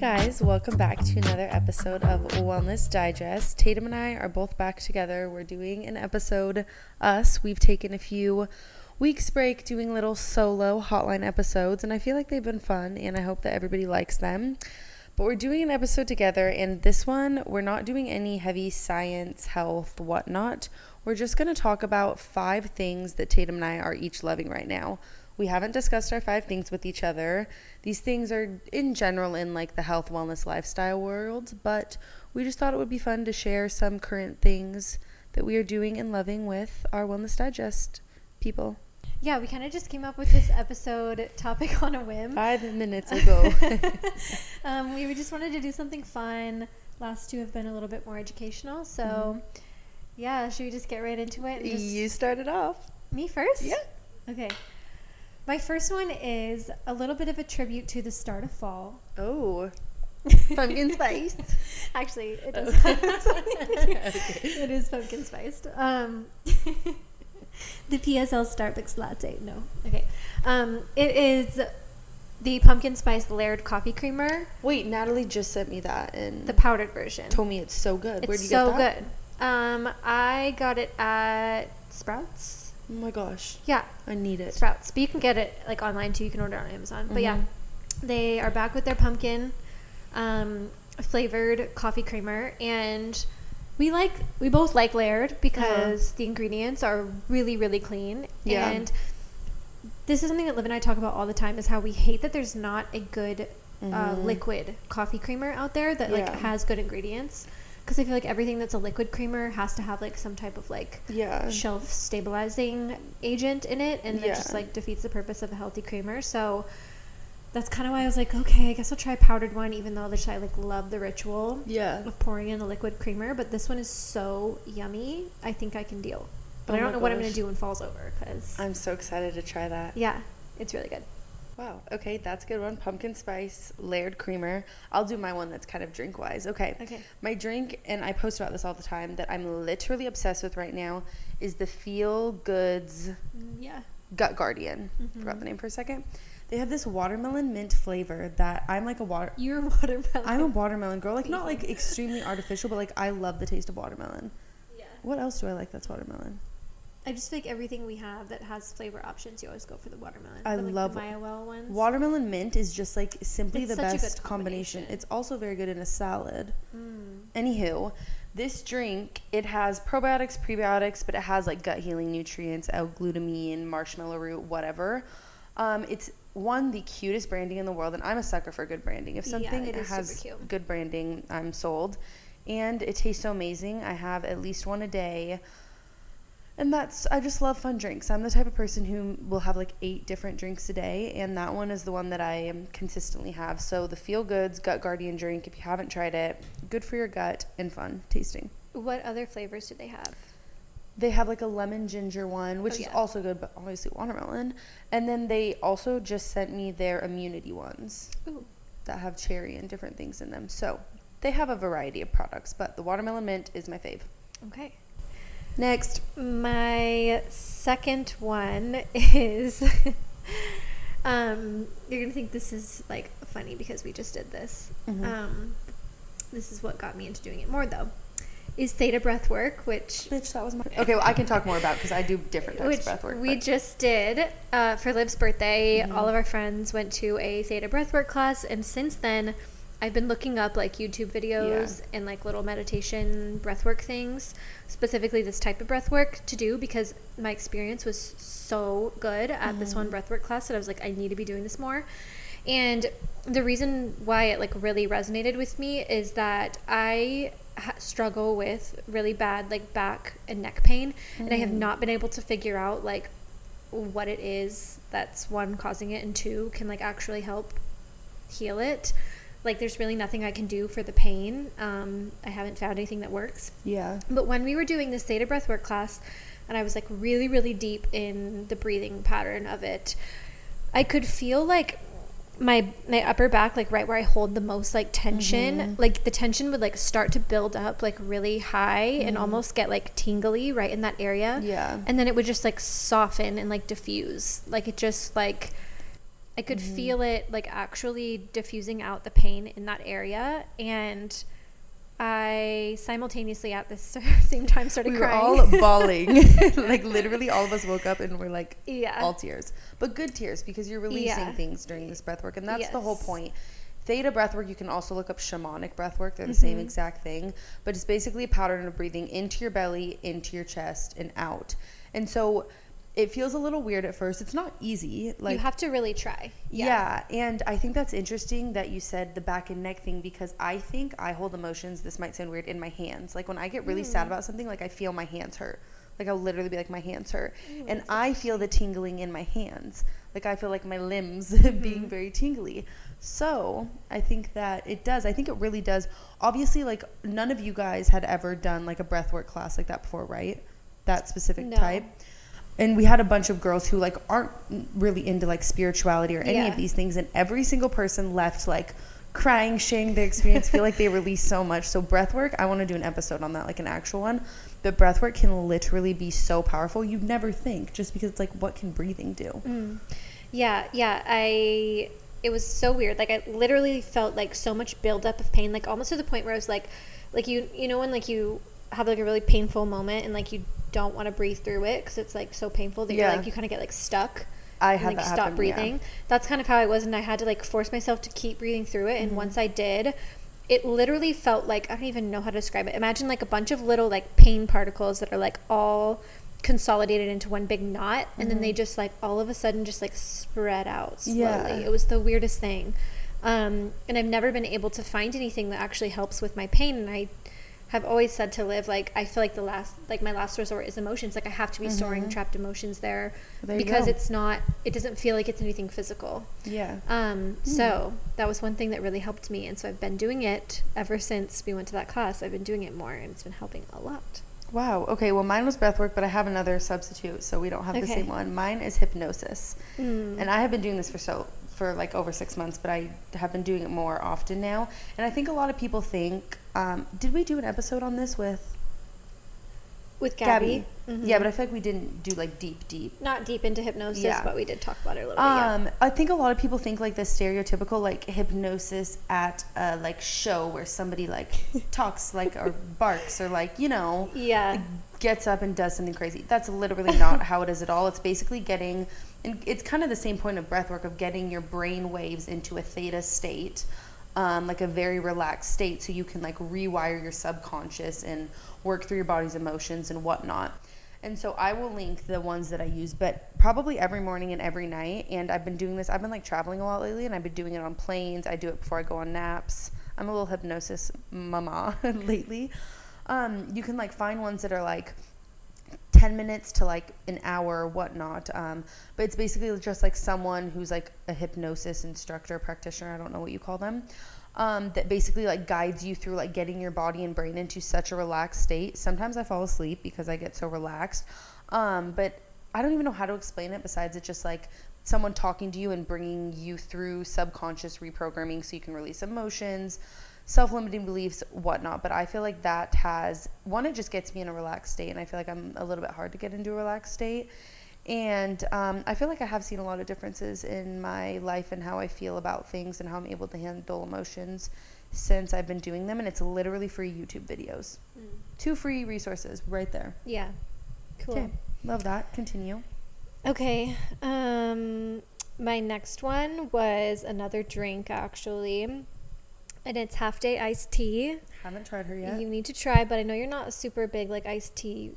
Guys, welcome back to another episode of Wellness Digest. Tatum and I are both back together. We're doing an episode, us. We've taken a few weeks break doing little solo hotline episodes, and I feel like they've been fun, and I hope that everybody likes them. But we're doing an episode together, and this one, we're not doing any heavy science, health, whatnot. We're just going to talk about five things that Tatum and I are each loving right now. We haven't discussed our five things with each other. These things are in general in like the health, wellness, lifestyle world, but we just thought it would be fun to share some current things that we are doing and loving with our Wellness Digest people. Yeah, we kind of just came up with this episode topic on a whim. Five minutes ago. um, we just wanted to do something fun. Last two have been a little bit more educational, so mm-hmm. yeah, should we just get right into it? you started off. Me first? Yeah. Okay. My first one is a little bit of a tribute to the start of fall. Oh. pumpkin spice. Actually, it does. okay. It is pumpkin spiced. Um, the PSL Starbucks latte. No. Okay. Um, it is the pumpkin spice Laird coffee creamer. Wait, Natalie just sent me that and the powdered version. Told me it's so good. It's Where'd you so get that? So good. Um, I got it at Sprouts. Oh my gosh. Yeah. I need it. Sprouts. But you can get it like online too. You can order it on Amazon. Mm-hmm. But yeah, mm-hmm. they are back with their pumpkin um, flavored coffee creamer and we like we both like Laird because uh-huh. the ingredients are really really clean yeah. and this is something that Liv and I talk about all the time is how we hate that there's not a good uh, mm-hmm. uh, liquid coffee creamer out there that like has good ingredients because I feel like everything that's a liquid creamer has to have like some type of like yeah shelf stabilizing agent in it, and yeah. it just like defeats the purpose of a healthy creamer. So that's kind of why I was like, okay, I guess I'll try powdered one, even though I like love the ritual yeah of pouring in the liquid creamer. But this one is so yummy. I think I can deal. But oh I don't know gosh. what I'm gonna do when fall's over because I'm so excited to try that. Yeah, it's really good. Wow. Okay, that's a good one. Pumpkin spice Laird creamer. I'll do my one that's kind of drink wise. Okay. Okay. My drink, and I post about this all the time, that I'm literally obsessed with right now is the Feel Goods. Mm, yeah. Gut Guardian. Mm-hmm. Forgot the name for a second. They have this watermelon mint flavor that I'm like a water. You're a watermelon. I'm a watermelon girl. Like not like extremely artificial, but like I love the taste of watermelon. Yeah. What else do I like that's watermelon? I just think everything we have that has flavor options, you always go for the watermelon. I the, like, love the Well ones. Watermelon mint is just like simply it's the best combination. combination. It's also very good in a salad. Mm. Anywho, this drink it has probiotics, prebiotics, but it has like gut healing nutrients, L-glutamine, marshmallow root, whatever. Um, it's one the cutest branding in the world, and I'm a sucker for good branding. If something yeah, has good branding, I'm sold. And it tastes so amazing. I have at least one a day and that's I just love fun drinks. I'm the type of person who will have like eight different drinks a day, and that one is the one that I consistently have. So the Feel Goods Gut Guardian drink, if you haven't tried it, good for your gut and fun tasting. What other flavors do they have? They have like a lemon ginger one, which oh, yeah. is also good, but obviously watermelon. And then they also just sent me their immunity ones Ooh. that have cherry and different things in them. So they have a variety of products, but the watermelon mint is my fave. Okay. Next. My second one is um, you're gonna think this is like funny because we just did this. Mm-hmm. Um, this is what got me into doing it more though. Is theta breath work, which bitch that was my okay. Well, I can talk more about because I do different types of breath work. We but. just did uh, for Liv's birthday. Mm-hmm. All of our friends went to a theta breath work class, and since then, I've been looking up like YouTube videos yeah. and like little meditation breathwork things, specifically this type of breathwork to do because my experience was so good at mm-hmm. this one mm-hmm. breathwork class that I was like, I need to be doing this more. And the reason why it like really resonated with me is that I ha- struggle with really bad like back and neck pain, mm-hmm. and I have mm. not been able to figure out like what it is that's one causing it, and two can like actually help heal it like there's really nothing I can do for the pain. Um, I haven't found anything that works. Yeah. But when we were doing this theta breathwork class, and I was like really, really deep in the breathing pattern of it, I could feel like my my upper back like right where I hold the most like tension mm-hmm. like the tension would like start to build up like really high mm-hmm. and almost get like tingly right in that area yeah and then it would just like soften and like diffuse like it just like I could mm-hmm. feel it like actually diffusing out the pain in that area. And I simultaneously at the same time started we crying. We were all bawling. like literally all of us woke up and we're like yeah. all tears. But good tears because you're releasing yeah. things during this breath work. And that's yes. the whole point. Theta breath work, you can also look up shamanic breath work. They're the mm-hmm. same exact thing. But it's basically a pattern of breathing into your belly, into your chest, and out. And so it feels a little weird at first. It's not easy. Like you have to really try. Yeah. yeah. and I think that's interesting that you said the back and neck thing because I think I hold emotions. This might sound weird in my hands. Like when I get really mm. sad about something, like I feel my hands hurt. Like I'll literally be like my hands hurt, Ooh, and I feel the tingling in my hands. Like I feel like my limbs mm-hmm. being very tingly. So I think that it does. I think it really does. Obviously, like none of you guys had ever done like a breathwork class like that before, right? That specific no. type and we had a bunch of girls who like aren't really into like spirituality or any yeah. of these things and every single person left like crying sharing their experience feel like they released so much so breath work i want to do an episode on that like an actual one but breath work can literally be so powerful you'd never think just because it's like what can breathing do mm. yeah yeah i it was so weird like i literally felt like so much buildup of pain like almost to the point where i was like like you you know when like you have like a really painful moment and like you don't want to breathe through it because it's like so painful that yeah. you're like you kind of get like stuck. I had and, like, stop happen, breathing. Yeah. That's kind of how I was, and I had to like force myself to keep breathing through it. And mm-hmm. once I did, it literally felt like I don't even know how to describe it. Imagine like a bunch of little like pain particles that are like all consolidated into one big knot, mm-hmm. and then they mm-hmm. just like all of a sudden just like spread out slowly. Yeah. It was the weirdest thing. Um, and I've never been able to find anything that actually helps with my pain. And I have always said to Liv like I feel like the last like my last resort is emotions like I have to be mm-hmm. storing trapped emotions there, there because it's not it doesn't feel like it's anything physical. Yeah. Um mm. so that was one thing that really helped me and so I've been doing it ever since we went to that class. I've been doing it more and it's been helping a lot. Wow. Okay. Well, mine was breathwork, but I have another substitute, so we don't have okay. the same one. Mine is hypnosis, mm. and I have been doing this for so for like over six months, but I have been doing it more often now. And I think a lot of people think, um, did we do an episode on this with? With Gabby. Gabby. Mm-hmm. Yeah, but I feel like we didn't do like deep, deep. Not deep into hypnosis, yeah. but we did talk about it a little um, bit. Yeah. I think a lot of people think like the stereotypical like hypnosis at a like show where somebody like talks like or barks or like you know yeah gets up and does something crazy. That's literally not how it is at all. It's basically getting and it's kind of the same point of breath work of getting your brain waves into a theta state um, like a very relaxed state so you can like rewire your subconscious and work through your body's emotions and whatnot. And so i will link the ones that i use but probably every morning and every night and i've been doing this i've been like traveling a lot lately and i've been doing it on planes i do it before i go on naps. I'm a little hypnosis mama lately. Um, you can like find ones that are like 10 minutes to like an hour or whatnot. Um, but it's basically just like someone who's like a hypnosis instructor, practitioner, I don't know what you call them, um, that basically like guides you through like getting your body and brain into such a relaxed state. Sometimes I fall asleep because I get so relaxed. Um, but I don't even know how to explain it besides it just like someone talking to you and bringing you through subconscious reprogramming so you can release emotions self limiting beliefs, whatnot. But I feel like that has one, it just gets me in a relaxed state, and I feel like I'm a little bit hard to get into a relaxed state. And um, I feel like I have seen a lot of differences in my life and how I feel about things and how I'm able to handle emotions since I've been doing them. And it's literally free YouTube videos. Mm. Two free resources right there. Yeah. Cool. Okay. Love that. Continue. Okay. Um, my next one was another drink, actually and it's Halfday iced tea. Haven't tried her yet. You need to try, but I know you're not a super big like iced tea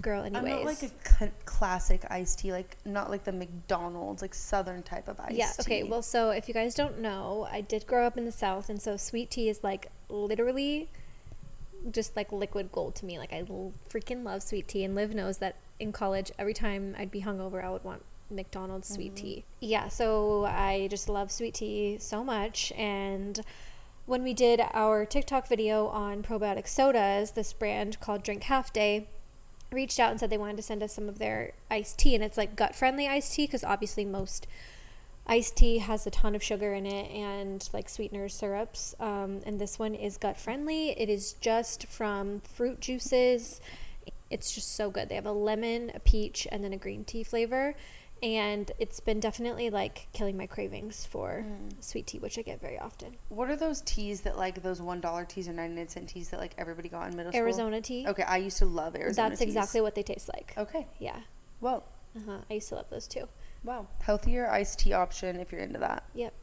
girl anyways. I'm not like a classic iced tea, like not like the McDonald's, like southern type of iced yeah, okay. Well, so if you guys don't know, I did grow up in the South, and so sweet tea is like literally just like liquid gold to me. Like I l- freaking love sweet tea, and Liv knows that in college, every time I'd be hungover, I would want McDonald's sweet mm-hmm. tea. Yeah, so I just love sweet tea so much, and when we did our TikTok video on probiotic sodas, this brand called Drink Halfday reached out and said they wanted to send us some of their iced tea. And it's like gut friendly iced tea because obviously most iced tea has a ton of sugar in it and like sweeteners, syrups. Um, and this one is gut friendly. It is just from fruit juices. It's just so good. They have a lemon, a peach, and then a green tea flavor and it's been definitely like killing my cravings for mm. sweet tea, which I get very often. What are those teas that like those one dollar teas or ninety nine cent teas that like everybody got in middle Arizona school? Arizona tea. Okay, I used to love Arizona. That's exactly what they taste like. Okay. Yeah. Well. Uh huh. I used to love those too. Wow. Healthier iced tea option if you're into that. Yep.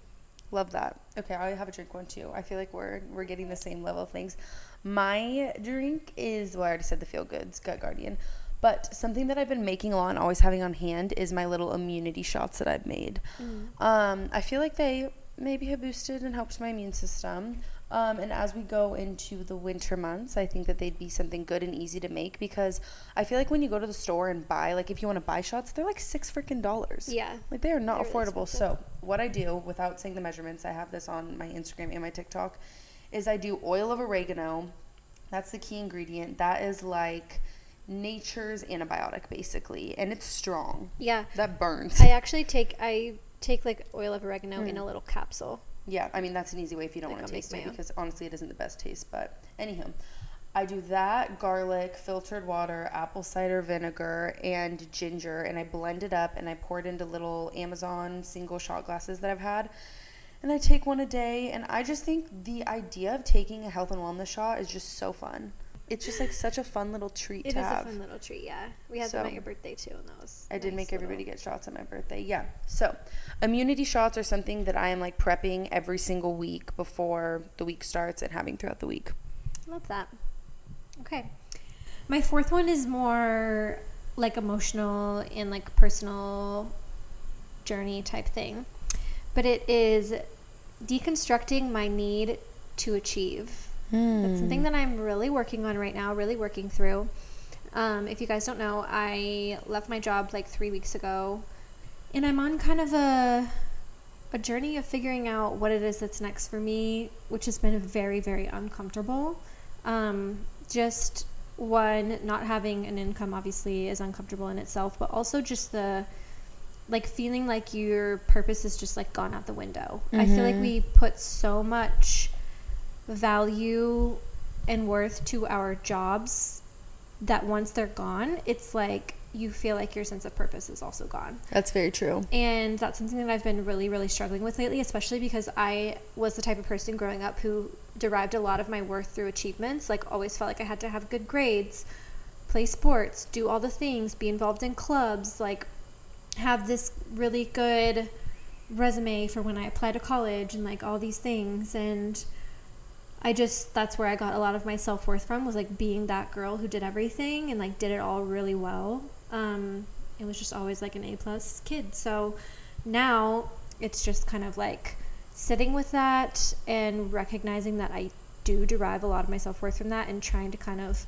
Love that. Okay, I have a drink one too. I feel like we're we're getting the same level of things. My drink is well, I already said the feel goods, gut guardian. But something that I've been making a lot and always having on hand is my little immunity shots that I've made. Mm. Um, I feel like they maybe have boosted and helped my immune system. Um, and as we go into the winter months, I think that they'd be something good and easy to make because I feel like when you go to the store and buy, like if you want to buy shots, they're like six freaking dollars. Yeah. Like they are not they're affordable. Really so, what I do without saying the measurements, I have this on my Instagram and my TikTok, is I do oil of oregano. That's the key ingredient. That is like nature's antibiotic basically and it's strong. Yeah. That burns. I actually take i take like oil of oregano mm. in a little capsule. Yeah i mean that's an easy way if you don't like want to taste it because honestly it isn't the best taste but anywho i do that garlic filtered water apple cider vinegar and ginger and i blend it up and i pour it into little amazon single shot glasses that i've had and i take one a day and i just think the idea of taking a health and wellness shot is just so fun it's just like such a fun little treat it to have. It is a fun little treat, yeah. We had so, them at your birthday too, and that was. I nice did make little. everybody get shots at my birthday, yeah. So, immunity shots are something that I am like prepping every single week before the week starts and having throughout the week. Love that. Okay, my fourth one is more like emotional and like personal journey type thing, but it is deconstructing my need to achieve Mm. That's something that I'm really working on right now, really working through. Um, if you guys don't know, I left my job like three weeks ago, and I'm on kind of a a journey of figuring out what it is that's next for me, which has been very, very uncomfortable. Um, just one, not having an income obviously is uncomfortable in itself, but also just the like feeling like your purpose is just like gone out the window. Mm-hmm. I feel like mm-hmm. we put so much value and worth to our jobs that once they're gone, it's like you feel like your sense of purpose is also gone. That's very true. And that's something that I've been really, really struggling with lately, especially because I was the type of person growing up who derived a lot of my worth through achievements. Like, always felt like I had to have good grades, play sports, do all the things, be involved in clubs, like, have this really good resume for when I apply to college and like all these things. And I just that's where I got a lot of my self worth from was like being that girl who did everything and like did it all really well. Um, it was just always like an A plus kid. So now it's just kind of like sitting with that and recognizing that I do derive a lot of my self worth from that and trying to kind of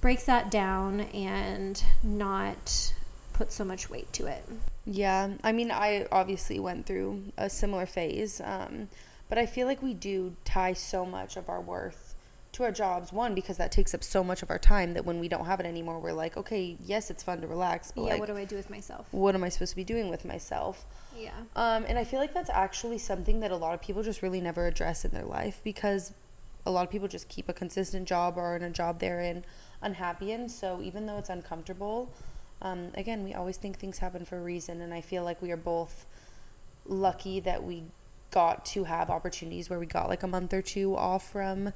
break that down and not put so much weight to it. Yeah, I mean, I obviously went through a similar phase. Um, but I feel like we do tie so much of our worth to our jobs. One, because that takes up so much of our time that when we don't have it anymore, we're like, okay, yes, it's fun to relax, but yeah, like, what do I do with myself? What am I supposed to be doing with myself? Yeah. Um, and I feel like that's actually something that a lot of people just really never address in their life because a lot of people just keep a consistent job or in a job they're in unhappy in. So even though it's uncomfortable, um, again, we always think things happen for a reason. And I feel like we are both lucky that we got to have opportunities where we got like a month or two off from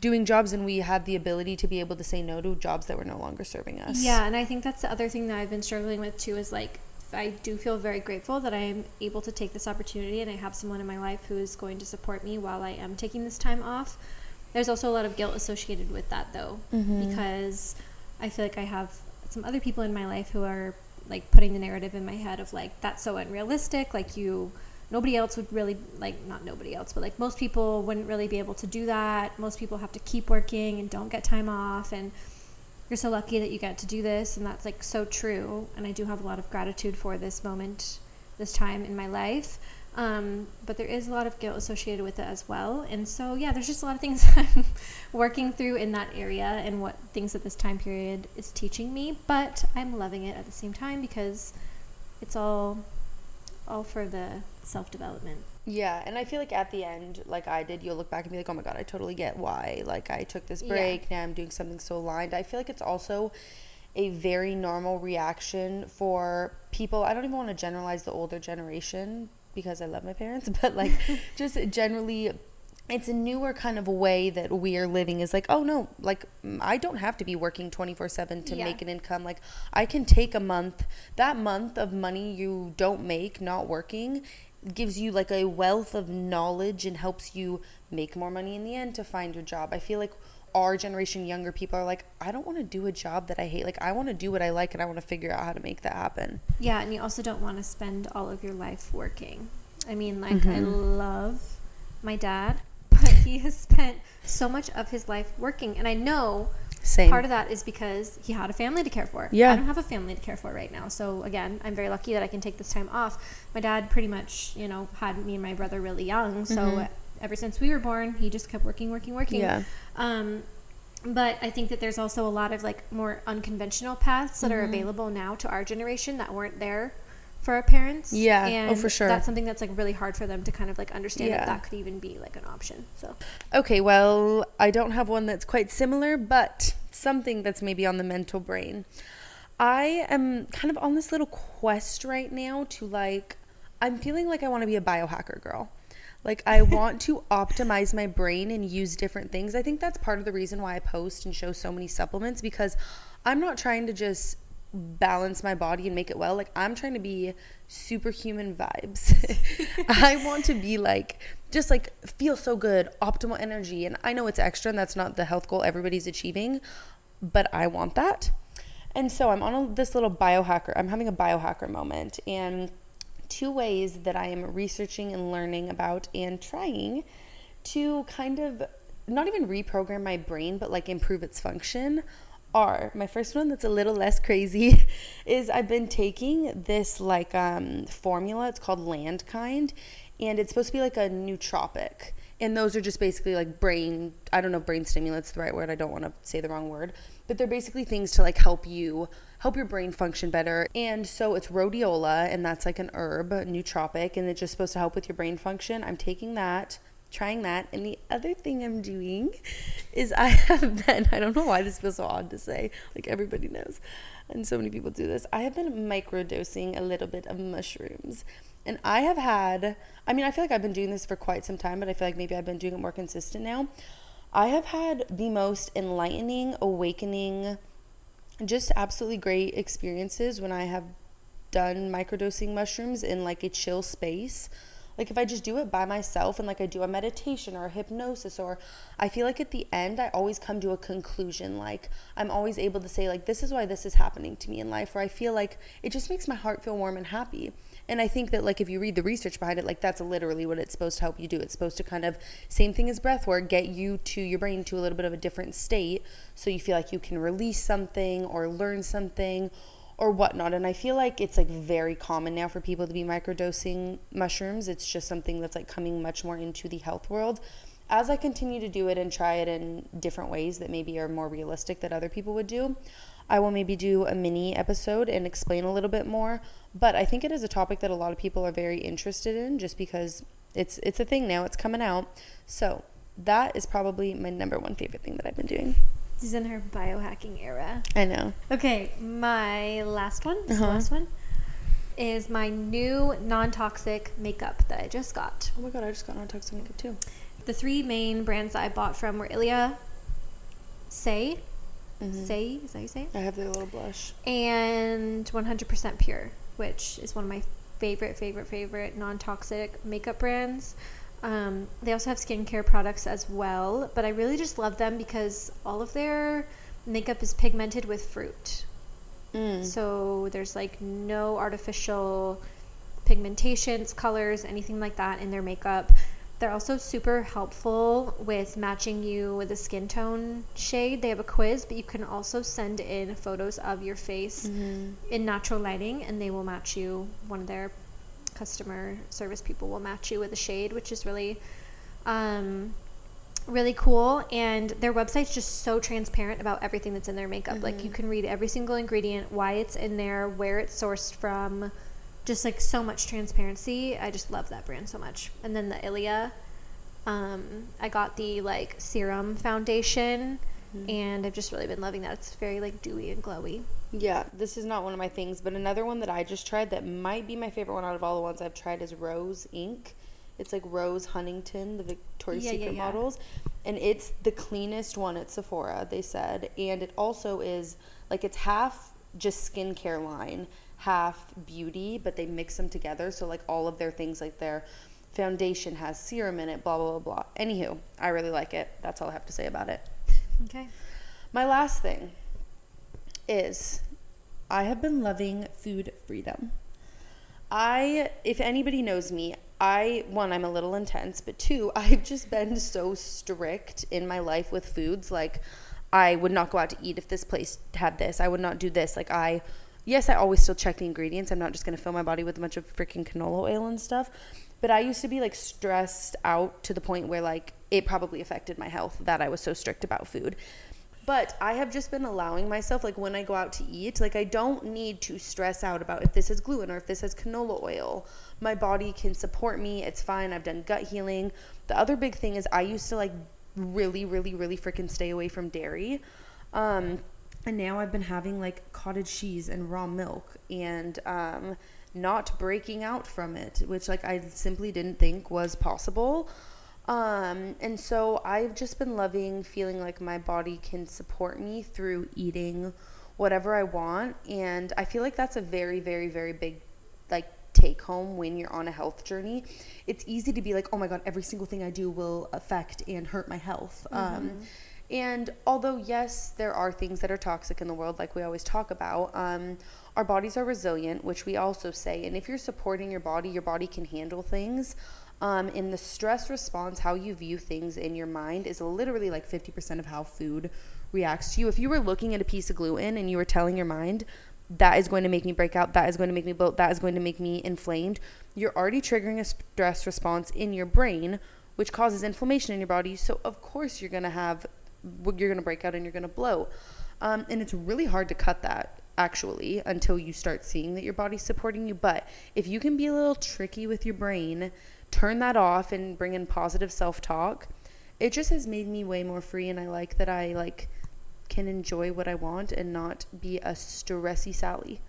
doing jobs and we had the ability to be able to say no to jobs that were no longer serving us. Yeah, and I think that's the other thing that I've been struggling with too is like I do feel very grateful that I'm able to take this opportunity and I have someone in my life who is going to support me while I am taking this time off. There's also a lot of guilt associated with that though mm-hmm. because I feel like I have some other people in my life who are like putting the narrative in my head of like that's so unrealistic like you nobody else would really like not nobody else but like most people wouldn't really be able to do that. Most people have to keep working and don't get time off and you're so lucky that you get to do this and that's like so true and i do have a lot of gratitude for this moment this time in my life. Um, but there is a lot of guilt associated with it as well and so yeah there's just a lot of things i'm working through in that area and what things that this time period is teaching me but i'm loving it at the same time because it's all all for the self development. Yeah, and I feel like at the end, like I did, you'll look back and be like, "Oh my god, I totally get why." Like I took this break, yeah. now I'm doing something so aligned. I feel like it's also a very normal reaction for people. I don't even want to generalize the older generation because I love my parents, but like just generally it's a newer kind of way that we are living is like oh no like i don't have to be working 24/7 to yeah. make an income. Like i can take a month. That month of money you don't make not working gives you like a wealth of knowledge and helps you make more money in the end to find your job. I feel like our generation younger people are like i don't want to do a job that i hate. Like i want to do what i like and i want to figure out how to make that happen. Yeah and you also don't want to spend all of your life working. I mean like mm-hmm. i love my dad he has spent so much of his life working and i know same. Part of that is because he had a family to care for. Yeah. I don't have a family to care for right now. So again, I'm very lucky that I can take this time off. My dad pretty much, you know, had me and my brother really young. So mm-hmm. ever since we were born, he just kept working, working, working. Yeah. Um, but I think that there's also a lot of like more unconventional paths that mm-hmm. are available now to our generation that weren't there for our parents. Yeah. Oh, and oh, for sure. That's something that's like really hard for them to kind of like understand yeah. that that could even be like an option. So. Okay, well, I don't have one that's quite similar, but something that's maybe on the mental brain. I am kind of on this little quest right now to like, I'm feeling like I want to be a biohacker girl. Like, I want to optimize my brain and use different things. I think that's part of the reason why I post and show so many supplements because I'm not trying to just balance my body and make it well. Like I'm trying to be superhuman vibes. I want to be like just like feel so good, optimal energy. And I know it's extra and that's not the health goal everybody's achieving, but I want that. And so I'm on a, this little biohacker. I'm having a biohacker moment and two ways that I am researching and learning about and trying to kind of not even reprogram my brain, but like improve its function are my first one that's a little less crazy is I've been taking this like um, formula. It's called Landkind, and it's supposed to be like a nootropic. And those are just basically like brain. I don't know brain stimulants the right word. I don't want to say the wrong word, but they're basically things to like help you help your brain function better. And so it's rhodiola, and that's like an herb, nootropic, and it's just supposed to help with your brain function. I'm taking that trying that. And the other thing I'm doing is I have been, I don't know why this feels so odd to say, like everybody knows, and so many people do this. I have been microdosing a little bit of mushrooms. And I have had, I mean, I feel like I've been doing this for quite some time, but I feel like maybe I've been doing it more consistent now. I have had the most enlightening, awakening, just absolutely great experiences when I have done microdosing mushrooms in like a chill space like if I just do it by myself and like I do a meditation or a hypnosis or I feel like at the end I always come to a conclusion like I'm always able to say like this is why this is happening to me in life or I feel like it just makes my heart feel warm and happy. And I think that like if you read the research behind it like that's literally what it's supposed to help you do. It's supposed to kind of same thing as breath work, get you to your brain to a little bit of a different state so you feel like you can release something or learn something or whatnot. And I feel like it's like very common now for people to be microdosing mushrooms. It's just something that's like coming much more into the health world. As I continue to do it and try it in different ways that maybe are more realistic that other people would do, I will maybe do a mini episode and explain a little bit more. But I think it is a topic that a lot of people are very interested in just because it's it's a thing now, it's coming out. So that is probably my number one favorite thing that I've been doing. She's in her biohacking era. I know. Okay, my last one, uh-huh. last one, is my new non-toxic makeup that I just got. Oh my god, I just got non-toxic makeup too. The three main brands that I bought from were Ilia, Saie, mm-hmm. Saie, is that you say? I have the little blush. And 100% Pure, which is one of my favorite, favorite, favorite non-toxic makeup brands. Um, they also have skincare products as well, but I really just love them because all of their makeup is pigmented with fruit. Mm. So there's like no artificial pigmentations, colors, anything like that in their makeup. They're also super helpful with matching you with a skin tone shade. They have a quiz, but you can also send in photos of your face mm-hmm. in natural lighting, and they will match you one of their customer service people will match you with a shade, which is really, um, really cool. And their website's just so transparent about everything that's in their makeup. Mm-hmm. Like you can read every single ingredient, why it's in there, where it's sourced from, just like so much transparency. I just love that brand so much. And then the Ilia, um, I got the like serum foundation, mm-hmm. and I've just really been loving that. It's very like dewy and glowy. Yeah, this is not one of my things, but another one that I just tried that might be my favorite one out of all the ones I've tried is Rose Inc. It's like Rose Huntington, the Victoria's Yeah, yeah, Secret yeah. models, and it's the cleanest one at Sephora. They said, and it also is like it's half just skincare line, half beauty, but they mix them together. So like all of their things, like their foundation has serum in it, blah blah blah blah. Anywho, I really like it. That's all I have to say about it. Okay. My last thing is I have been loving food freedom. I, if anybody knows me, I, one, I'm a little intense, but two, I've just been so strict in my life with foods. Like, I would not go out to eat if this place had this. I would not do this. Like, I, yes, I always still check the ingredients. I'm not just going to fill my body with a bunch of freaking canola oil and stuff. But I used to be like stressed out to the point where like it probably affected my health that I was so strict about food. But I have just been allowing myself, like when I go out to eat, like I don't need to stress out about if this has gluten or if this has canola oil. My body can support me. It's fine. I've done gut healing. The other big thing is I used to like really, really, really freaking stay away from dairy. Um, and now I've been having like cottage cheese and raw milk and um, not breaking out from it, which like I simply didn't think was possible. Um, and so I've just been loving feeling like my body can support me through eating whatever I want. And I feel like that's a very, very, very big like take home when you're on a health journey. It's easy to be like, oh my God, every single thing I do will affect and hurt my health. Um, and although, yes, there are things that are toxic in the world, like we always talk about, um, our bodies are resilient, which we also say. And if you're supporting your body, your body can handle things. Um, the stress response, how you view things in your mind, is literally like 50% of how food reacts to you. If you were looking at a piece of gluten and you were telling your mind, that is going to make me break out, that is going to make me bloat, that is going to make me inflamed, you're already triggering a stress response in your brain, which causes inflammation in your body. So, of course, you're going to have, you're going to break out and you're going to bloat. Um, and it's really hard to cut that actually until you start seeing that your body's supporting you. But if you can be a little tricky with your brain, turn that off and bring in positive self-talk, it just has made me way more free and I like that I like can enjoy what I want and not be a stressy Sally.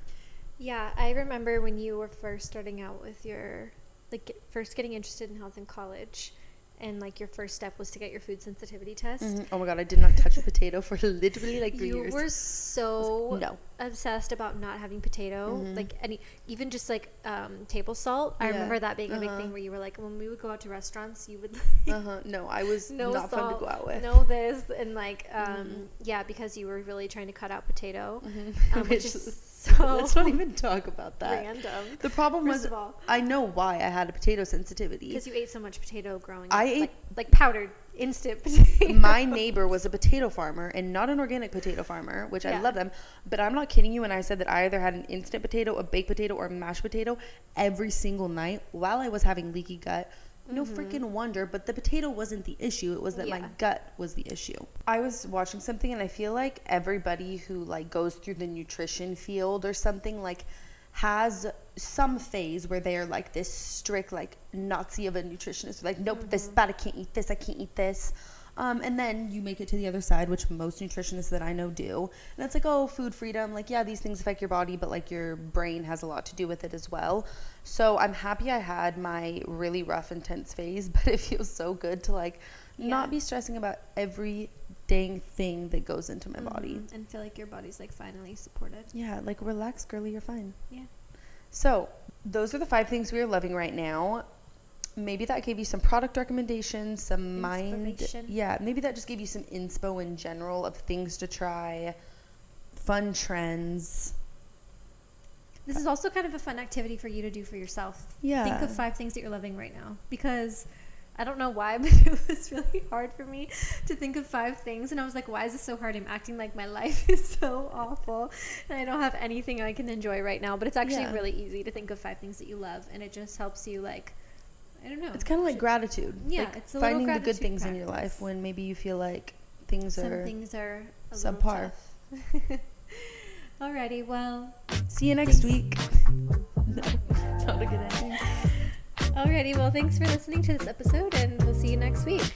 Yeah, I remember when you were first starting out with your, like, first getting interested in health in college, and like your first step was to get your food sensitivity test. Mhm. Oh my god, I did not touch a potato for literally like 3 You years. were so No. obsessed about not having potato, Mhm. like any, even just like um, table salt. I Yeah. remember that being a big Uh-huh. thing where you were like, when we would go out to restaurants, you would Uh-huh. No, I was no not salt, fun to go out with. no this, and like, um, Mhm. yeah, because you were really trying to cut out potato, Mhm. um, which is so Let's not even talk about that. random. The problem First was all, I know why I had a potato sensitivity. because you ate so much potato growing I up, ate- like, like powdered instant potato. my neighbor was a potato farmer and not an organic potato farmer, which I love them. But I'm not kidding you when I said that I either had an instant potato, a baked potato, or a mashed potato every single night while I was having leaky gut. No mm-hmm. freaking wonder, but the potato wasn't the issue. It was that my gut was the issue. I was watching something and I feel like everybody who like goes through the nutrition field or something like has some phase where they are like this strict like Nazi of a nutritionist. Like, nope, this is bad. I can't eat this. I can't eat this. Um, and then you make it to the other side, which most nutritionists that I know do. And it's like, oh, food freedom. Like, yeah, these things affect your body, but like your brain has a lot to do with it as well. So I'm happy I had my really rough, intense phase, but it feels so good to like Yeah. not be stressing about every dang thing that goes into my body. Mhm, and feel like your body's like finally supported. Yeah, like relax, girly, you're fine. Yeah. So, those are the five things we are loving right now. Maybe that gave you some product recommendations, some mind. Yeah, maybe that just gave you some inspo in general of things to try, fun trends. This is also kind of a fun activity for you to do for yourself. Yeah. Think of five things that you're loving right now because I don't know why, but it was really hard for me to think of five things. And I was like, why is this so hard? I'm acting like my life is so awful and I don't have anything I can enjoy right now. But it's actually Yeah. really easy to think of five things that you love. And it just helps you, like, I don't know. It's kind of like gratitude. Yeah, like it's a little finding the good things in your life when maybe you feel like things Some are. things are subpar. Alrighty, well, See you next week. no, not a good ending. alrighty, well, thanks for listening to this episode, and we'll see you next week.